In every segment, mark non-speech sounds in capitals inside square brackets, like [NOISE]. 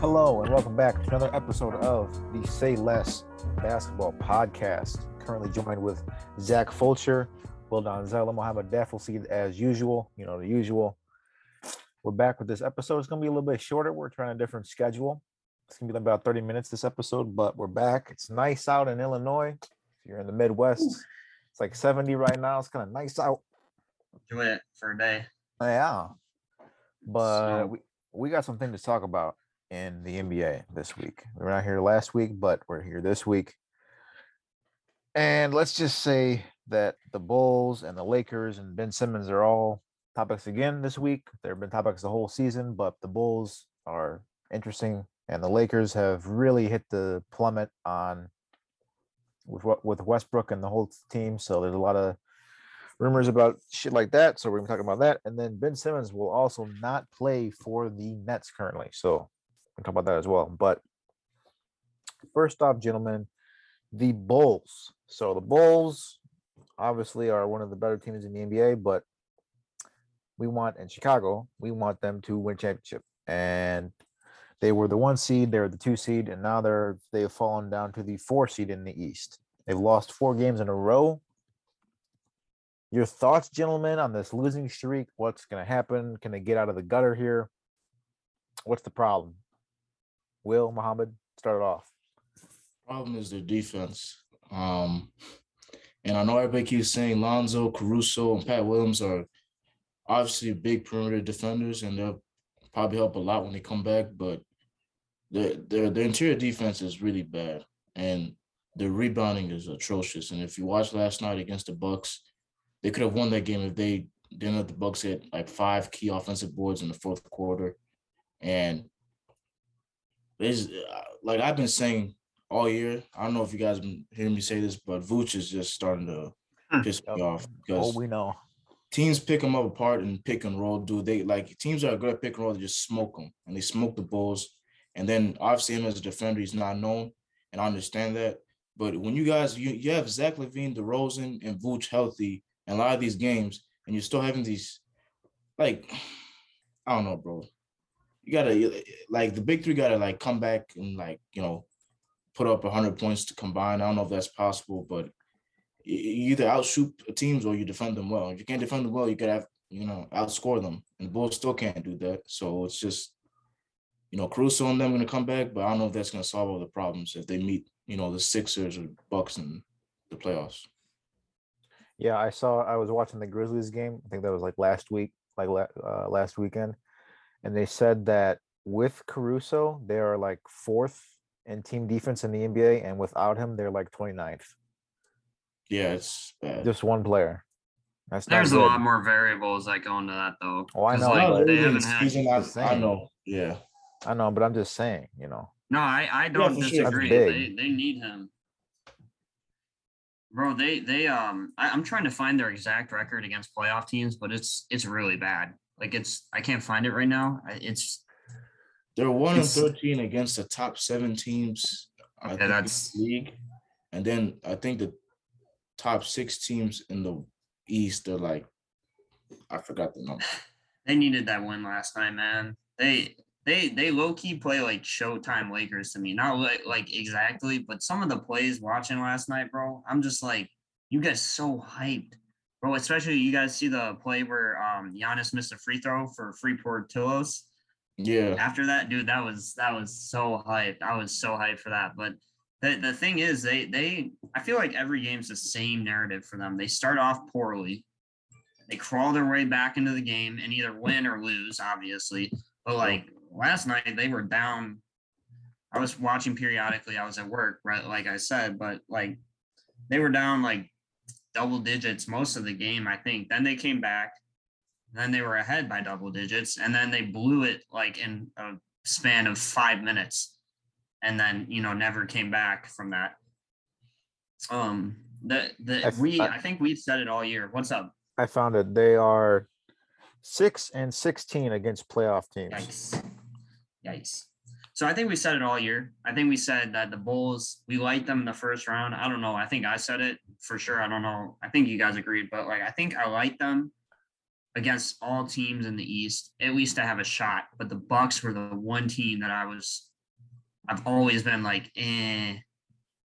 Hello and welcome back to another episode of the Say Less Basketball Podcast. Currently joined with Zach Fulcher, Will Donzello, Mohammed Daffleseed as usual. You know the usual. We're back with this episode. It's gonna be a little bit shorter. We're trying a different schedule. It's gonna be about 30 minutes this episode, but we're back. It's nice out in Illinois. If you're in the Midwest, it's like 70 right now. It's kind of nice out. do it for a day. Yeah. But So- we, we got something to talk about in the NBA this week. We were not here last week, but we're here this week. And let's just say that the Bulls and the Lakers and Ben Simmons are all topics again this week. There have been topics the whole season, but the Bulls are interesting and the Lakers have really hit the plummet on with with Westbrook and the whole team. So there's a lot of rumors about shit like that. So we're gonna talk about that. And then Ben Simmons will also not play for the Nets currently. So we'll talk about that as well. But first off, gentlemen, the Bulls. So the Bulls obviously are one of the better teams in the NBA, but we want in Chicago, we want them to win championship. And they were the one seed, they were the two seed, and now they're they've fallen down to the four seed in the East. They've lost four games in a row. Your thoughts, gentlemen, on this losing streak? What's going to happen? Can they get out of the gutter here? What's the problem? Will Muhammad start it off? Problem is their defense. Um, and I know everybody keeps saying Lonzo, Caruso, and Pat Williams are obviously big perimeter defenders, and they'll probably help a lot when they come back. But their their their interior defense is really bad, and their rebounding is atrocious. And if you watched last night against the Bucks, they could have won that game if they didn't let the Bucks hit like five key offensive boards in the fourth quarter. And there's like I've been saying all year. I don't know if you guys been hearing me say this, but Vooch is just starting to Hmm. piss me Yep. off Oh, because we know. teams pick them up apart and pick and roll. Do they like teams that are good at pick and roll? They just smoke them and they smoke the Bulls. And then obviously him as a defender, he's not known, and I understand that. But when you guys you, you have Zach LaVine, DeRozan, and Vooch healthy in a lot of these games, and you're still having these like [SIGHS] I don't know, bro. You gotta like the big three gotta like come back and like you know put up hundred points to combine. I don't know if that's possible, but you either outshoot teams or you defend them well. If you can't defend them well, you gotta have you know outscore them, and the Bulls still can't do that. So it's just you know Caruso and them gonna come back, but I don't know if that's gonna solve all the problems if they meet you know the Sixers or Bucks in the playoffs. Yeah, I saw. I was watching the Grizzlies game. I think that was like last week, like uh, last weekend, and they said that with Caruso, they are like fourth in team defense in the NBA, and without him, they're like 29th. Yeah, it's bad. Just one player. That's There's a lot more variables that go into that though. Oh, I 'cause, know, Like, but- they haven't had. season, I, I know. Yeah. I know, but I'm just saying, you know. No, I I don't for sure. Disagree. They they need him, bro. They they um. I, I'm trying to find their exact record against playoff teams, but it's it's really bad. Like it's I can't find it right now. It's They're one and thirteen against the top seven teams. Okay, think, that's- league, and then I think the top six teams in the East are like, I forgot the number. [LAUGHS] they needed that win last night, man. They they they low key play like Showtime Lakers to me. Not like like exactly, but some of the plays watching last night, bro. I'm just like, you guys so hyped, bro. Especially you guys see the play where um Giannis missed a free throw for free Portillos. Yeah, After that, dude, that was that was so hyped. I was so hyped for that. But the the thing is, they they I feel like every game's the same narrative for them. They start off poorly. They crawl their way back into the game and either win or lose, obviously. But like last night, they were down. I was watching periodically. I was at work, right? Like I said, but like they were down like double digits most of the game, I think. Then they came back. Then they were ahead by double digits, and then they blew it like in a span of five minutes, and then you know never came back from that. Um, the the I we I- I think we've said it all year. What's up? I found it. They are six and 16 against playoff teams. Yikes. Yikes. So I think we said it all year. I think we said that the Bulls, we liked them in the first round. I don't know. I think I said it for sure. I don't know. I think you guys agreed, but like I think I like them against all teams in the East, at least to have a shot. But the Bucks were the one team that I was I've always been like, eh,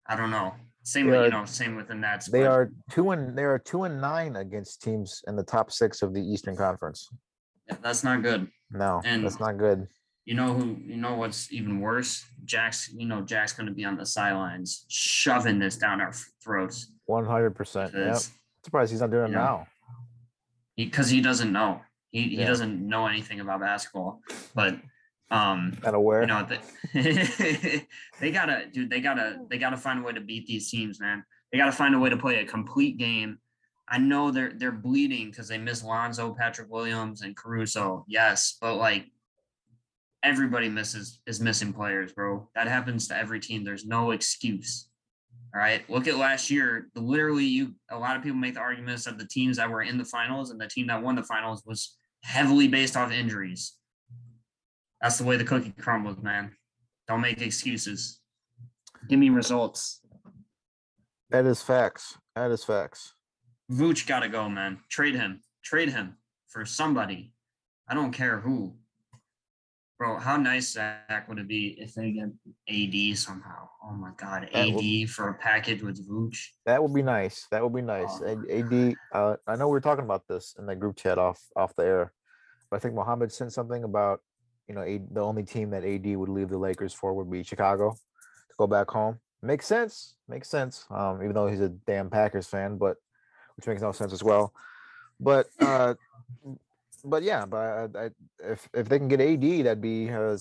I don't know. Same They with are- you know, same with the Nets. They but are two and they are two and nine against teams in the top six of the Eastern Conference. Yeah, that's not good. No, And- that's not good. You know who you know what's even worse? Jack's you know, Jack's gonna be on the sidelines shoving this down our throats. One hundred percent. Yeah. Surprised he's not doing it Yeah. now. because he, doesn't know. He, he Yeah. doesn't know anything about basketball. But um Not aware. you know they, [LAUGHS] they gotta dude they gotta they gotta find a way to beat these teams man they gotta find a way to play a complete game i know they're they're bleeding because they miss lonzo patrick williams and caruso yes but like everybody misses is missing players bro that happens to every team there's no excuse all right look at last year literally you a lot of people make the arguments that the teams that were in the finals and the team that won the finals was heavily based off injuries that's the way the cookie crumbles, man. Don't make excuses. Give me results. that is facts. That is facts. Vooch gotta go, man. Trade him. Trade him for somebody. I don't care who. Bro, how nice Zach would it be if they get AD somehow? Oh my god, That would- AD for a package with Vooch. That would be nice. That would be nice. Oh. AD, uh, I know we were talking about this in the group chat off off the air, but I think Mohammed sent something about you know AD, the only team that AD would leave the Lakers for would be Chicago to go back home. Makes sense. Makes sense. Um, even though he's a damn Packers fan, but which makes no sense as well. But uh, but yeah, but I, I, if if they can get AD, that'd be a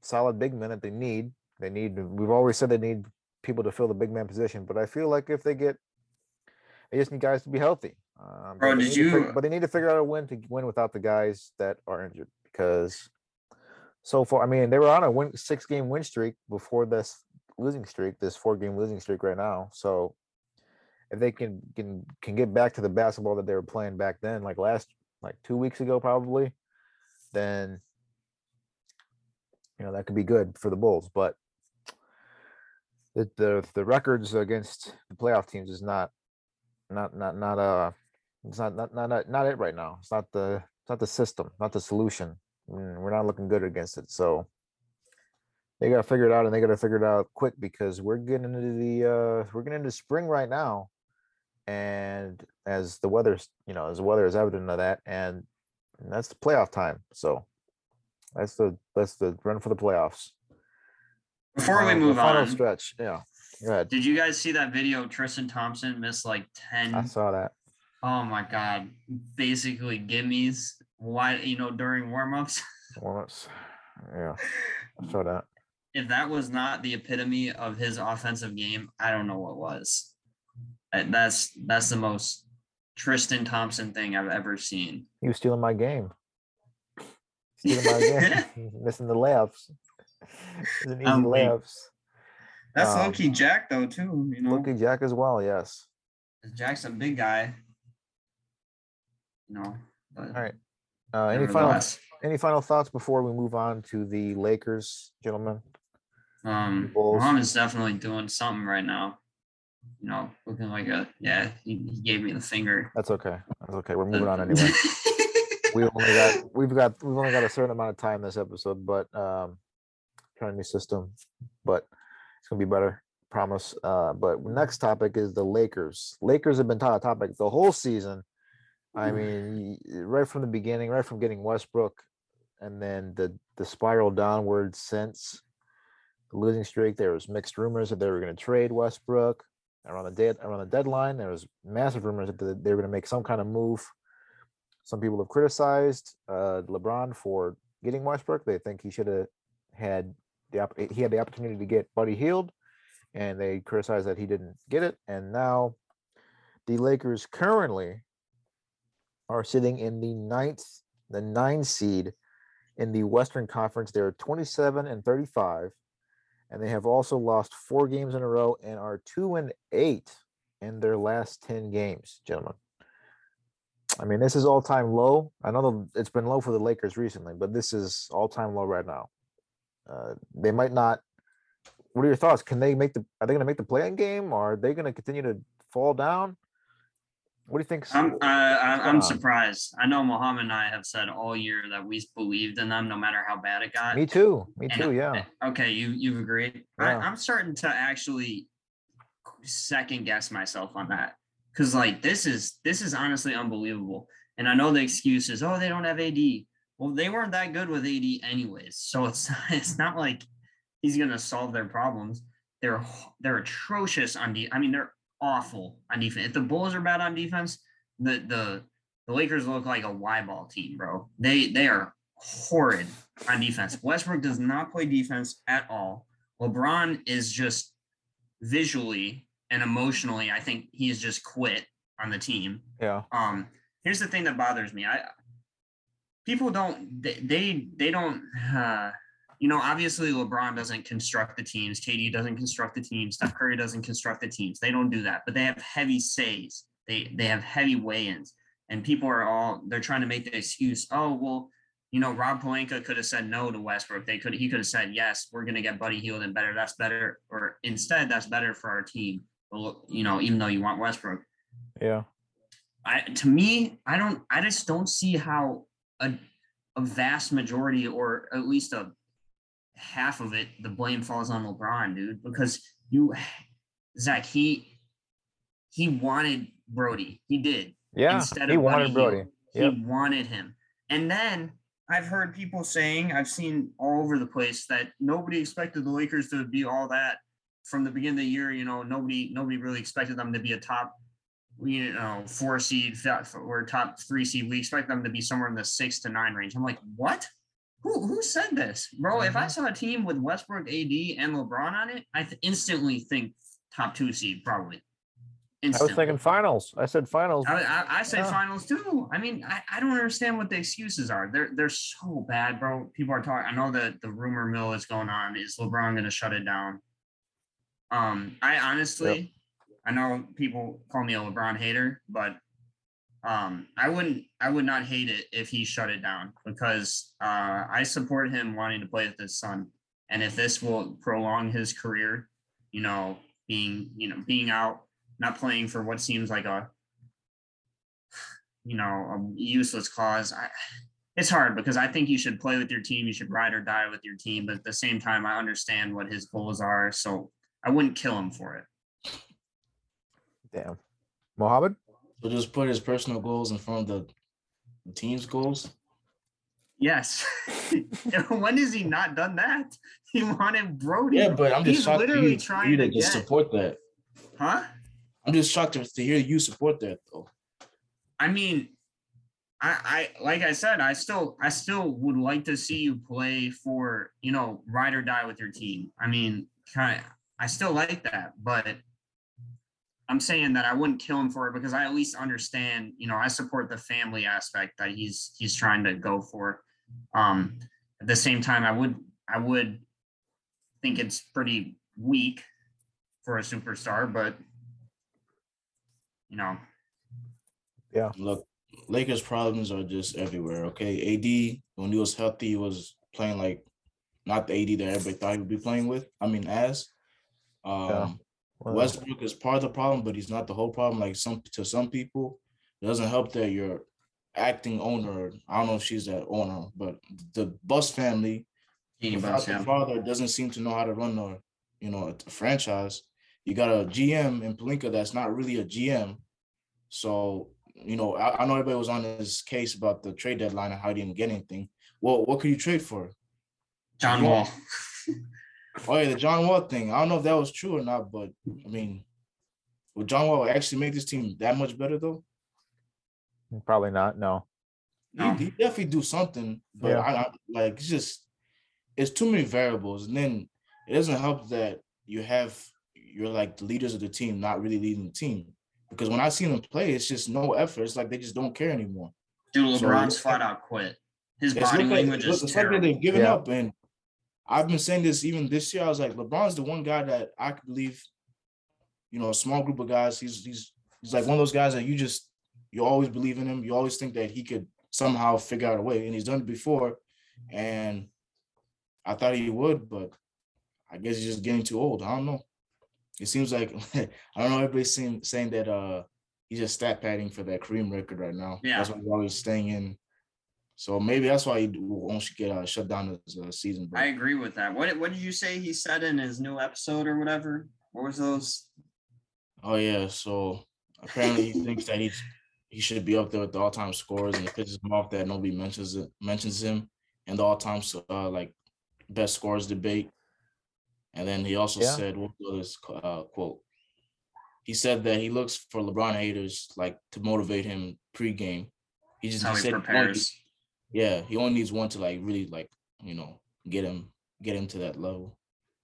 solid big man that they need. They need. We've always said they need people to fill the big man position, but I feel like if they get they just need guys to be healthy. Um, Bro, but they did need to but they need to figure out a win to win without the guys that are injured because so far, I mean, they were on a win six game win streak before this losing streak, this four game losing streak right now. So if they can can can get back to the basketball that they were playing back then, like last like two weeks ago, probably, then you know that could be good for the Bulls. But the the, the records against the playoff teams is not not not not uh it's not not not not, it right now. It's not the it's not the system, not the solution. We're not looking good against it. So they got to figure it out, and they got to figure it out quick because we're getting into the uh we're getting into spring right now, and as the weather's you know as the weather is evident of that, and that's the playoff time. So that's the that's the run for the playoffs. Before we move final on, stretch. Yeah, go ahead. did you guys see that video? Tristan Thompson missed like 10 I saw that. Oh my god. Basically gimmies. Why you know during warmups? Warm-ups. Yeah, I saw [LAUGHS] that. if that was not the epitome of his offensive game, I don't know what was. That's that's the most Tristan Thompson thing I've ever seen. He was stealing my game. Stealing my game. [LAUGHS] [LAUGHS] Missing the layups. Easy I'm layups. That's Um, Jack though too. You know, at Jack as well. Yes. Jack's a big guy. You know, but All right. Uh, any final any final thoughts before we move on to the Lakers, gentlemen? um, Bulls. is definitely doing something right now. You know, looking like a yeah. He, he gave me the finger. That's okay. That's okay. We're moving on anyway. [LAUGHS] we only got we've got we've only got a certain amount of time this episode, but um trying a new system, but it's gonna be better, promise. Uh but next topic is the Lakers. Lakers have been top topic the whole season. I mean, right from the beginning, right from getting Westbrook, and then the the spiral downward since the losing streak. There was mixed rumors that they were going to trade Westbrook around the dead around the deadline. There was massive rumors that they were going to make some kind of move. Some people have criticized uh, LeBron for getting Westbrook. They think he should have had the he had the opportunity to get Buddy Hield, and they criticized that he didn't get it. And now the Lakers currently are sitting in the ninth, the nine seed in the Western Conference. They're 27 and 35, and they have also lost four games in a row and are two and eight in their last 10 games, gentlemen. I mean, this is all time low. I know it's been low for the Lakers recently, but this is all time low right now. Uh, they might not. What are your thoughts? Can they make the? Are they going to make the playing game, or are they going to continue to fall down? What do you think? I'm uh, I- I'm surprised. I know Mohammed and I have said all year that we believed in them, no matter how bad it got. Me too. Me And, too. Yeah. Okay, you you've agreed. I, Yeah. I'm starting to actually second guess myself on that because like this is this is honestly unbelievable. And I know the excuse is oh they don't have AD. Well, they weren't that good with AD anyways, so [LAUGHS] it's it's not like he's gonna solve their problems. They're they're atrocious on de- I mean they're awful on defense. If the Bulls are bad on defense, the the the Lakers look like a Y ball team, bro. They they are horrid on defense. Westbrook does not play defense at all. LeBron is just visually and emotionally, I think he's just quit on the team. Yeah. Um, here's the thing that bothers me. I people don't they they, they don't uh you know, obviously LeBron doesn't construct the teams, KD doesn't construct the teams, Steph Curry doesn't construct the teams. They don't do that, but they have heavy says. They they have heavy weigh-ins. And people are all they're trying to make the excuse, oh well, you know, Rob Pelinka could have said no to Westbrook. They could he could have said, yes, we're gonna get Buddy Hield and better. That's better, or instead, that's better for our team. Well, you know, even though you want Westbrook. Yeah. I to me, I don't I just don't see how a a vast majority or at least a half of it, the blame falls on LeBron, dude, because you [SIGHS] Zach, he he wanted Brodie. He did. Yeah. Instead He of Buddy wanted Brodie. Hield. Yep. He wanted him. And then I've heard people saying, I've seen all over the place that nobody expected the Lakers to be all that from the beginning of the year. You know, nobody nobody really expected them to be a top, you know, four seed or top three seed. We expect them to be somewhere in the six to nine range. I'm like, what? Who who said this, bro? If I saw a team with Westbrook, AD, and LeBron on it, I th- instantly think top two seed probably. I was thinking finals. I said finals. I, I, I say Yeah. finals too. I mean, I, I don't understand what the excuses are. They're they're so bad, bro. People are talking. I know that the rumor mill is going on. Is LeBron going to shut it down? Um, I honestly, I know people call me a LeBron hater, but um, I wouldn't. I would not hate it if he shut it down because uh, I support him wanting to play with his son, and if this will prolong his career, you know, being you know being out not playing for what seems like a you know a useless cause I, it's hard because i think you should play with your team you should ride or die with your team but at the same time i understand what his goals are so i wouldn't kill him for it Damn. Mohammed? So just put his personal goals in front of the, the team's goals. yes [LAUGHS] when has he not done that [LAUGHS] he wanted brodie Yeah, but I'm just He's shocked literally you, for trying you to to get- support that. huh I'm just shocked to, to hear you support that though. I mean, I, I like I said, I still I still would like to see you play for you know ride or die with your team. I mean, kind of, I still like that, but I'm saying that I wouldn't kill him for it because I at least understand. You know, I support the family aspect that he's he's trying to go for. Um, at the same time, I would I would think it's pretty weak for a superstar, but you know, Yeah. Look, Lakers problems are just everywhere. Okay, AD when he was healthy he was playing like not the AD that everybody thought he would be playing with. I mean, as um, Well, Westbrook is part of the problem, but he's not the whole problem. Like some to some people, it doesn't help that your acting owner. I don't know if she's that owner, but the Buss family, without the father, doesn't seem to know how to run a you know a franchise. You got a GM in Pelinka that's not really a GM. So you know, I, I know everybody was on his case about the trade deadline and how he didn't get anything. Well, what could you trade for? John Wall. [LAUGHS] Oh yeah, the John Wall thing. I don't know if that was true or not, but I mean, would John Wall actually make this team that much better though? Probably not. No. No. He, he definitely do something, but Yeah. I, I like it's just it's too many variables, and then it doesn't help that you have you're like the leaders of the team not really leading the team because when I see them play, it's just no effort. It's like they just don't care anymore. Dude, So- LeBron's flat out quit. His body look like- language is it's like terrible. they've given Yeah. up, and I've been saying this even this year. I was like, LeBron's the one guy that I could believe. You know, a small group of guys. He's he's he's like one of those guys that you just you always believe in him. You always think that he could somehow figure out a way, and he's done it before. And I thought he would, but I guess he's just getting too old. I don't know. It seems like [LAUGHS] I don't know. Everybody's saying saying that uh he's just stat padding for that Kareem record right now. Yeah. that's why he's always staying in. So maybe that's why he won't get uh, shut down his uh, season. I agree with that. What what did you say he said in his new episode or whatever? What was those? Oh yeah, so apparently he thinks that he's he should be up there with the all-time scores, and it pisses him off that nobody mentions it mentions him in the all-time uh, like best scores debate. And then he also Yeah. said, what was this uh, quote? He said that he looks for LeBron haters like to motivate him pregame. He just How he he said he only- prepares. Yeah, he only needs one to like really like you know get him get him to that level.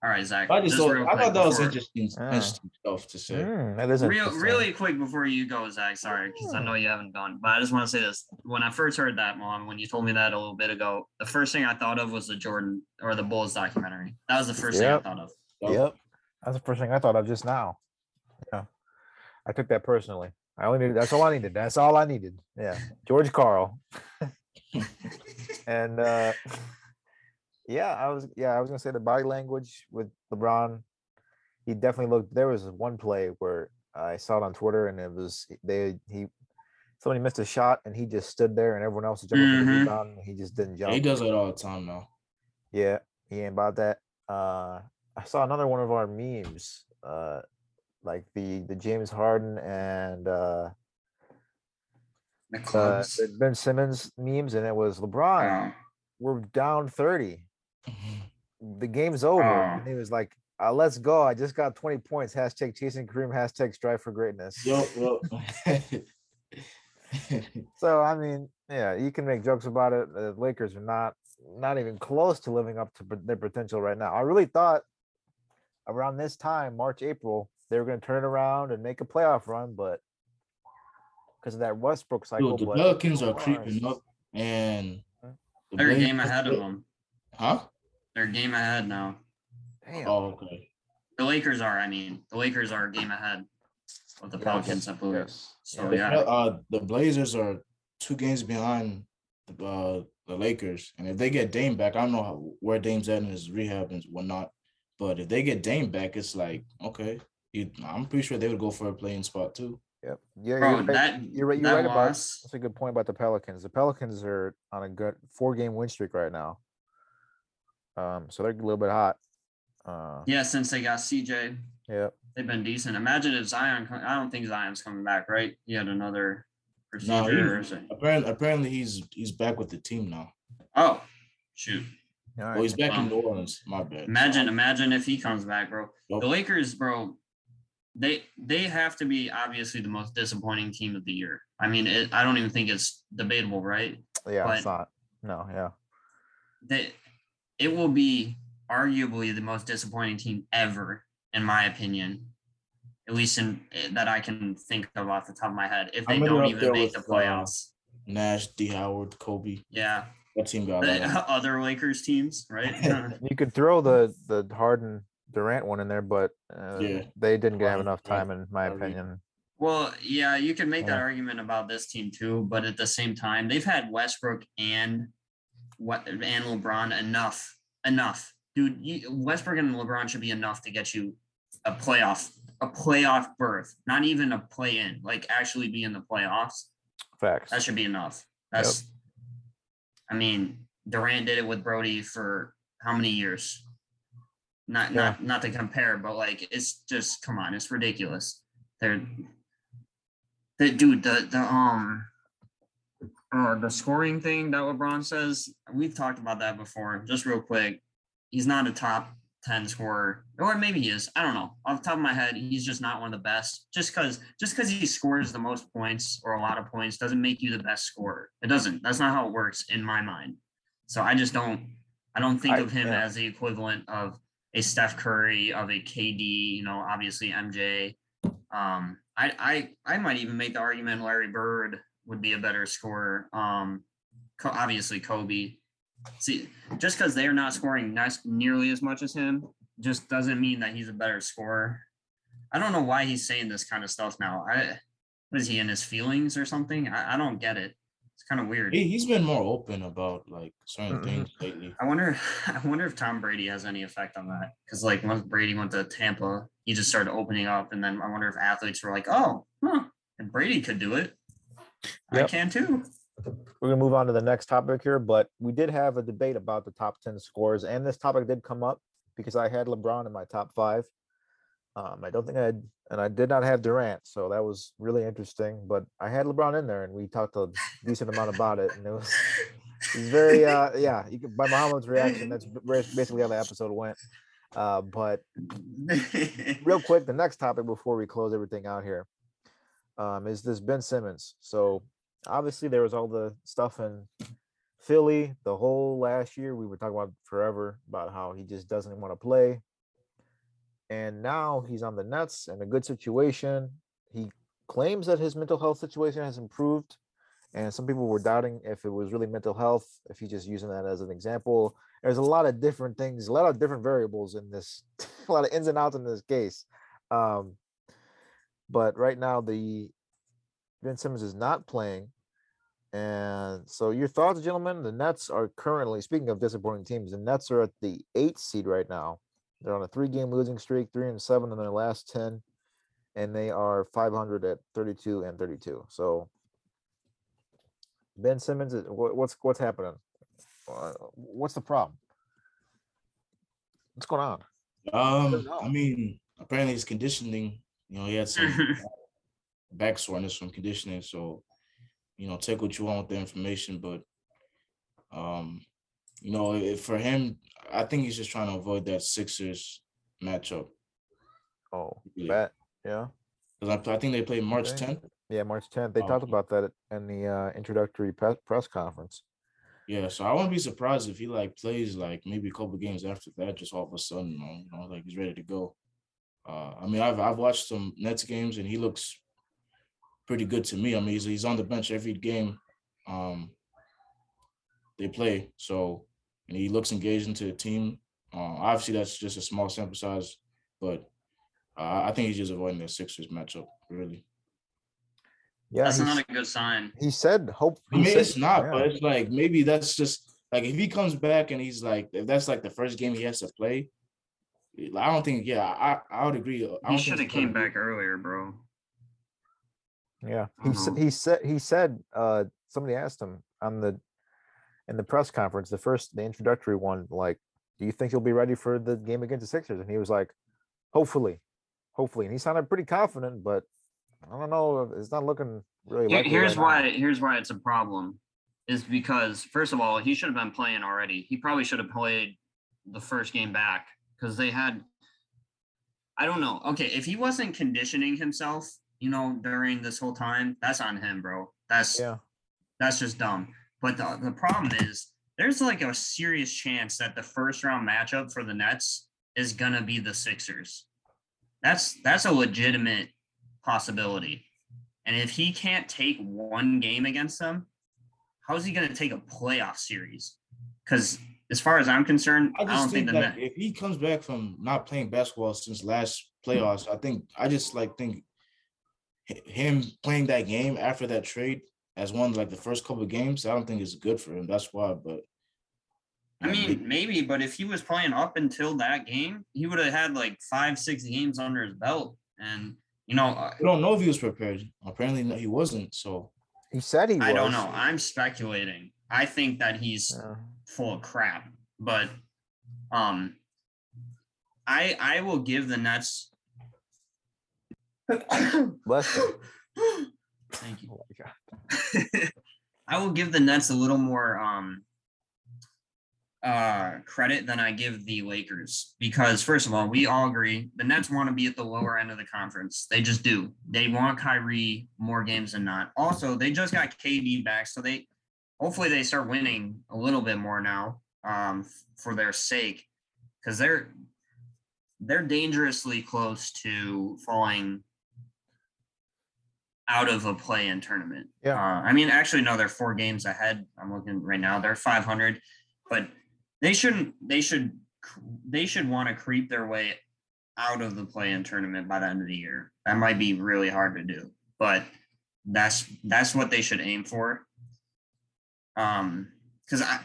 All right, Zach. I just just thought, I thought that was interesting, Ah. interesting stuff to say. Mm, that is Real, really quick before you go, Zach. Sorry, because I know you haven't gone, but I just want to say this. When I first heard that, Mom, when you told me that a little bit ago, the first thing I thought of was the Jordan or the Bulls documentary. That was the first Yep. thing I thought of. Yep. That's the first thing I thought of just now. Yeah. I took that personally. I only needed that's all I needed. That's all I needed. Yeah. George Karl. [LAUGHS] [LAUGHS] and uh yeah, I was yeah, I was gonna say the body language with LeBron. He definitely looked there was one play where I saw it on Twitter and it was they he somebody missed a shot and he just stood there and everyone else was jumping for the Mhm. rebound and he just didn't jump. He does it all the time though. Yeah, he ain't about that. Uh, I saw another one of our memes, uh, like the the James Harden and uh, The uh clubs. the Ben Simmons memes, and it was LeBron. Oh, We're down thirty. [LAUGHS] The game's over, Oh. and he was like, uh, "Let's go! I just got twenty points." Hashtag chasing Kareem. Hashtag strive for greatness. Yup, yup. [LAUGHS] So I mean, yeah, you can make jokes about it. The Lakers are not not even close to living up to their potential right now. I really thought around this time, March, April, they were going to turn around and make a playoff run, but because of that Westbrook cycle, Dude, the but Pelicans are creeping up, and the they're a game ahead of them. Huh? They're a game ahead now. Damn. Oh, okay. The Lakers are. I mean, the Lakers are a game ahead of the Yes, Pelicans. I believe. yes, So The yeah. Uh, the Blazers are two games behind the uh, the Lakers, and if they get Dame back, I don't know how, where Dame's at in his rehab and whatnot. But if they get Dame back, it's like okay, you, I'm pretty sure they would go for a playing spot too. Yep. Yeah, Bro, you're right. that you're right. You're that right about. loss. That's a good point about the Pelicans. The Pelicans are on a good four-game win streak right now. Um, so they're a little bit hot. Uh, Yeah, since they got CJ, yeah. they've been decent. Imagine if Zion. I don't think Zion's coming back, right? He had another No, procedure. or apparently, apparently he's he's back with the team now. Oh, shoot! All Well, he's back in New Orleans. My bad. Imagine, imagine if he comes back, bro. Yup. The Lakers, bro. They they have to be obviously the most disappointing team of the year. I mean, it, I don't even think it's debatable, right? Yeah, it's but- not. No, yeah. That it will be arguably the most disappointing team ever, in my opinion. At least in eh, that I can think of off the top of my head. If they don't even make the with, uh, playoffs, Nash, D. Howard, Kobe. yeah, That team got a the [LAUGHS] other Lakers teams, right? [LAUGHS] [LAUGHS] You could throw the the Harden Durant one in there, but uh, Yeah. they didn't get have enough Durant, time, in my opinion. Well, yeah, you can make that argument about this team too, but at the same time, they've had Westbrook and what and LeBron enough, enough, dude. You, Westbrook and LeBron should be enough to get you a playoff, a playoff berth, not even a play in, like actually be in the playoffs. Facts. That should be enough. That's, I mean, Durant did it with Brodie for how many years? Not Yeah. not not to compare, but like it's just come on, it's ridiculous. They're the dude, the the um uh the scoring thing that LeBron says, we've talked about that before. Just real quick, he's not a top 10 scorer, or maybe he is. I don't know. Off the top of my head, he's just not one of the best. Just because just because he scores the most points or a lot of points doesn't make you the best scorer. It doesn't. That's not how it works in my mind. So I just don't I don't think I- of him yeah. as the equivalent of a Steph Curry, of a KD, you know, obviously MJ. Um, I I I might even make the argument Larry Bird would be a better scorer. Um, obviously Kobe. See, just because they're not scoring nice, nearly as much as him, just doesn't mean that he's a better scorer. I don't know why he's saying this kind of stuff now. I what is he in his feelings or something? I, I don't get it. It's kind of weird. He, he's been more open about like certain Mhm. things lately. I wonder. [LAUGHS] I wonder if Tom Brady has any effect on that. Because like once Brady went to Tampa, he just started opening up, and then I wonder if athletes were like, "Oh, huh," and Brady could do it. I can too. We're gonna move on to the next topic here, but we did have a debate about the top ten scores, and this topic did come up because I had LeBron in my top five. Um, I don't think I had, and I did not have Durant, so that was really interesting. But I had LeBron in there, and we talked a decent amount about it, and it was, very, uh, yeah. You by Muhammad's reaction, that's basically how the episode went. Uh, but real quick, the next topic before we close everything out here um, is this Ben Simmons. So obviously there was all the stuff in Philly the whole last year. We were talking about forever about how he just doesn't want to play. And now he's on the Nets in a good situation. He claims that his mental health situation has improved. And some people were doubting if it was really mental health, if he's just using that as an example. There's a lot of different things, a lot of different variables in this, [LAUGHS] a lot of ins and outs in this case. Um, but right now, the Ben Simmons is not playing. And so, your thoughts, gentlemen? The Nets are currently, speaking of disappointing teams, the Nets are at the eighth seed right now. They're on a three game losing streak, three and seven in their last 10, and they are 500 at 32 and 32. So, Ben Simmons, is- what's what's happening? Uh, What's the problem? What's going on? Um, know. I mean, apparently his conditioning, you know, he had some [LAUGHS] back soreness from conditioning. So, you know, take what you want with the information, but um, you know, if for him, I think he's just trying to avoid that Sixers matchup. Oh, really. bet. Yeah. Because I, I think they play March Okay. 10th. Yeah, March 10th. They Oh, talked okay. about that in the uh, introductory pe- press conference. Yeah, so I wouldn't be surprised if he like plays like maybe a couple games after that, just all of a sudden, you know, you know, like he's ready to go. Uh, I mean, I've I've watched some Nets games and he looks pretty good to me. I mean, he's he's on the bench every game. Um, they play, so and he looks engaged into the team. Uh, obviously, that's just a small sample size, but uh, I think he's just avoiding the Sixers matchup. Really, Yeah, That's not a good sign. he said hope. I mean, said- it's not, yeah. but it's like maybe that's just like if he comes back and he's like, if that's like the first game he has to play, I don't think. Yeah, I I would agree. I He should have came back earlier, bro. Yeah, he don't he said he said uh somebody asked him on the in the press conference, the first the introductory one, like, do you think he'll be ready for the game against the Sixers? And he was like, hopefully, hopefully. And he sounded pretty confident, but I don't know. It's not looking really. Here- here's right now. why here's why it's a problem is because first of all he should have been playing already he probably should have played the first game back because they had i don't know okay if he wasn't conditioning himself you know during this whole time that's on him bro that's Yeah, that's just dumb but the, the problem is there's like a serious chance that the first round matchup for the nets is gonna be the sixers that's that's a legitimate possibility and if he can't take one game against them, how is he going to take a playoff series? Because as far as I'm concerned, I I, don't think, think the that Net- if he comes back from not playing basketball since last playoffs, I think I just like think him playing that game after that trade as one of like the first couple of games, I don't think it's good for him. That's why. But I mean, maybe, but if he was playing up until that game, he would have had like five, six games under his belt. And, you know, we don't know if he was prepared. Apparently, no, he wasn't. So he said he was. I don't know. I'm speculating. I think that he's Yeah. full of crap, but um, I I will give the Nets. Bless you. [LAUGHS] Thank you. Oh. [LAUGHS] I will give the Nets a little more um uh credit than I give the Lakers because first of all, we all agree the Nets want to be at the lower end of the conference. They just do. They want Kyrie more games than not. Also, they just got KD back, so they hopefully they start winning a little bit more now um for their sake because they're they're dangerously close to falling out of a play-in tournament. Yeah. Uh, I mean, actually, no, they're four games ahead. I'm looking right now. They're 500, but they shouldn't. They should. They should want to creep their way out of the play-in tournament by the end of the year. That might be really hard to do, but that's that's what they should aim for. Um, because I,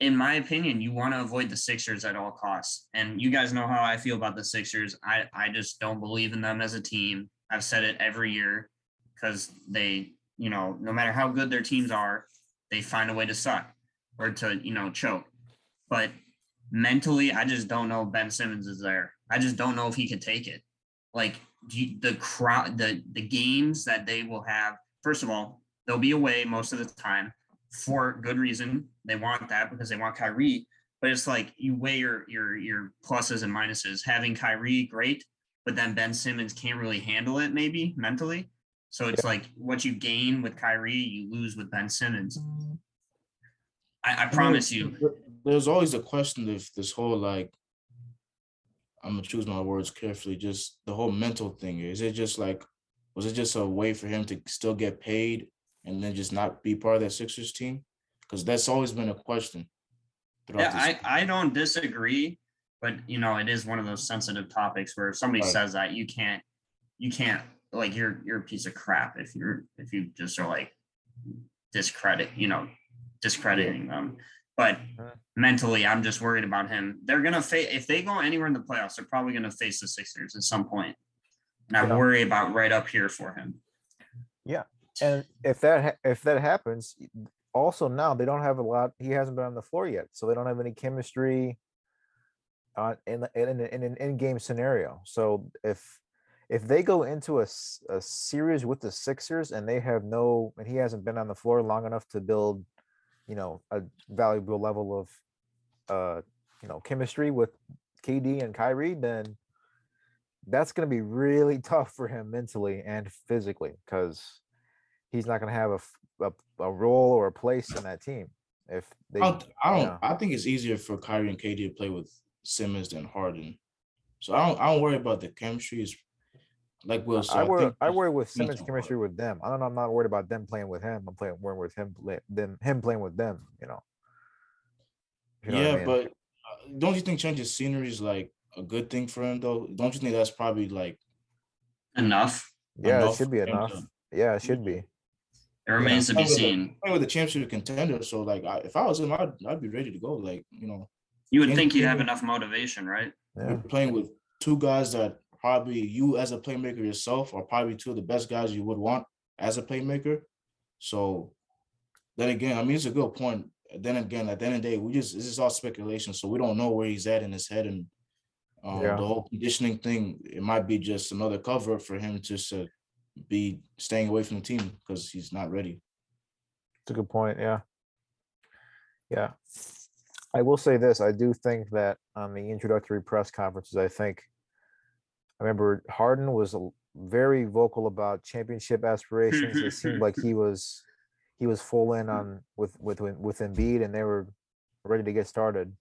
in my opinion, you want to avoid the Sixers at all costs. And you guys know how I feel about the Sixers. I I just don't believe in them as a team. I've said it every year. Because they, you know, no matter how good their teams are, they find a way to suck or to, you know, choke. But mentally, I just don't know Ben Simmons is there. I just don't know if he could take it. Like the crowd, the the games that they will have. First of all, they'll be away most of the time for good reason. They want that because they want Kyrie. But it's like you weigh your your your pluses and minuses. Having Kyrie, great, but then Ben Simmons can't really handle it, maybe mentally. So it's like what you gain with Kyrie, you lose with Ben Simmons. Mm-hmm. I, I promise you, There's always a question of this whole like, I'm gonna choose my words carefully. Just the whole mental thing. Is it just like, was it just a way for him to still get paid and then just not be part of that Sixers team? Because that's always been a question. Yeah, I, I don't disagree, but you know, it is one of those sensitive topics where if somebody Right. says that you can't, you can't, like you're you're a piece of crap if you're if you just are like discredit, you know, discrediting them. But Mhm. mentally, I'm just worried about him. They're gonna face if they go anywhere in the playoffs, they're probably gonna face the Sixers at some point. And I worry about right up here for him. Yeah. And if that ha- if that happens, also now they don't have a lot. He hasn't been on the floor yet, so they don't have any chemistry. Uh, in the- in in an in game scenario. So if if they go into a, a series with the Sixers and they have no and he hasn't been on the floor long enough to build, you know, a valuable level of, uh, you know, chemistry with KD and Kyrie, then that's going to be really [LAUGHS] tough for him mentally and physically because he's not going to have a a role or a place in that team if they I don't, I don't yeah. I think it's easier for Kyrie and KD to play with Simmons than Harden. So I don't I don't worry about the chemistry. It's like Will said. I worry, think I worry with Simmons' part. chemistry with them. I don't know. I'm not worried about them playing with him. I'm playing worrying with him, play, them him playing with them. You know. You know what I yeah, mean. but uh, don't you think changing scenery is like a good thing for him though? Don't you think that's probably like Enough. yeah, it should be enough. to- Yeah, it should be. It remains to be Play with a- seen. play with the championship contender? So like, I, if I was him, I'd I'd be ready to go. Like you know, You would think you'd have enough motivation, right? Yeah. you're playing with two guys that probably you as a playmaker yourself are probably two of the best guys you would want as a playmaker. So then again, I mean, it's a good point. Then again, at the end of the day, we just this is all speculation, so we don't know where he's at in his head and um, Yeah. the whole conditioning thing. It might be just another cover for him just to be staying away from the team because he's not ready. It's a good point. Yeah. Yeah. I will say this. I do think that on the introductory press conferences, I think I remember Harden was a- very vocal about championship aspirations. it seemed like he was he was full in [LAUGHS] on with with with with Embiid, and they were ready to get started.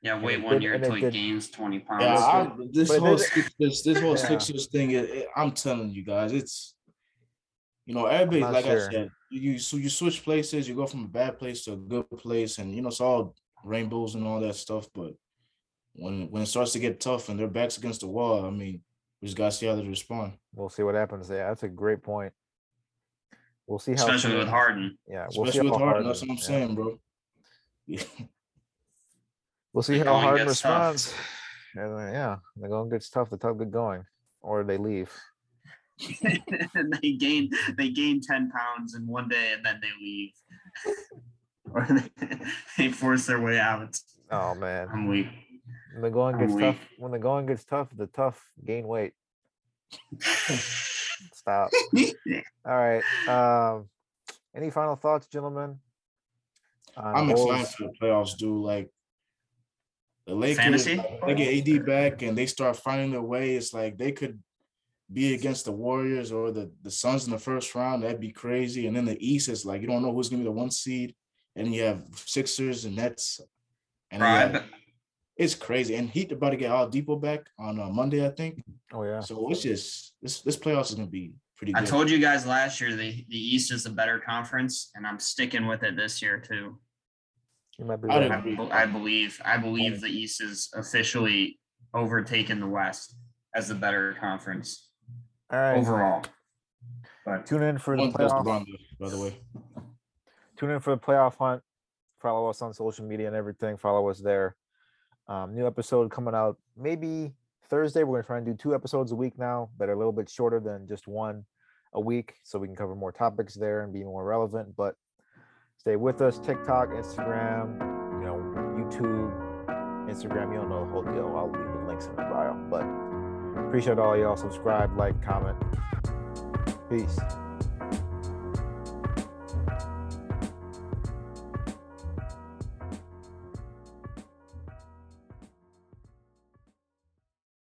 Yeah, And wait one year and it until he gains 20 pounds. Yeah, I, this but whole did- Six- this this whole Yeah. Sixers thing, it, it- I'm telling you guys, it's you know everybody like sure. I said, you you- so you switch places, you go from a bad place to a good place, and you know it's all rainbows and all that stuff. But when when it starts to get tough and their backs against the wall, I mean, we just gotta see how they respond. We'll see what happens. Yeah, that's a great point. We'll see how especially with Harden. Yeah, we'll see Especially with how Harden, that's what I'm yeah. saying, bro. [LAUGHS] We'll see how going Harden gets tough. responds. And then, yeah, the going gets tough. The tough get going, or they leave. and [LAUGHS] they gain they gain 10 pounds in one day and then they leave. [LAUGHS] or they, they force their way out. Oh man, I'm weak. When the going gets tough, when the going gets tough, the tough gain weight. [LAUGHS] Stop. All right. Um, any final thoughts, gentlemen? I'm Bulls? excited for the playoffs, dude. Like the Lakers, Fantasy? they get AD back and they start finding their way. It's like they could be against the Warriors or the the Suns in the first round. That'd be crazy. And then the East is like you don't know who's gonna be the one seed. And you have Sixers and Nets. And Bro, it's crazy. And Heat about to get Oladipo back on uh, Monday, I think. Oh yeah. So it's just this this playoffs is gonna be pretty I told you guys last year the, the East is a better conference, and I'm sticking with it this year too. You might be I'd right. I, be- I believe I believe the East is officially overtaken the West as the better conference All right. overall. But Tune in for the playoff. LeBron, by the way. tune in for the playoff hunt. Follow us on social media and everything. Follow us there. Um, new episode coming out maybe Thursday. We're gonna try and do two episodes a week now that are a little bit shorter than just one a week so we can cover more topics there and be more relevant. But stay with us. TikTok, Instagram, you know, YouTube, Instagram. You don't know the whole deal. I'll leave the links in the bio. But appreciate all y'all. Subscribe, like, comment. Peace.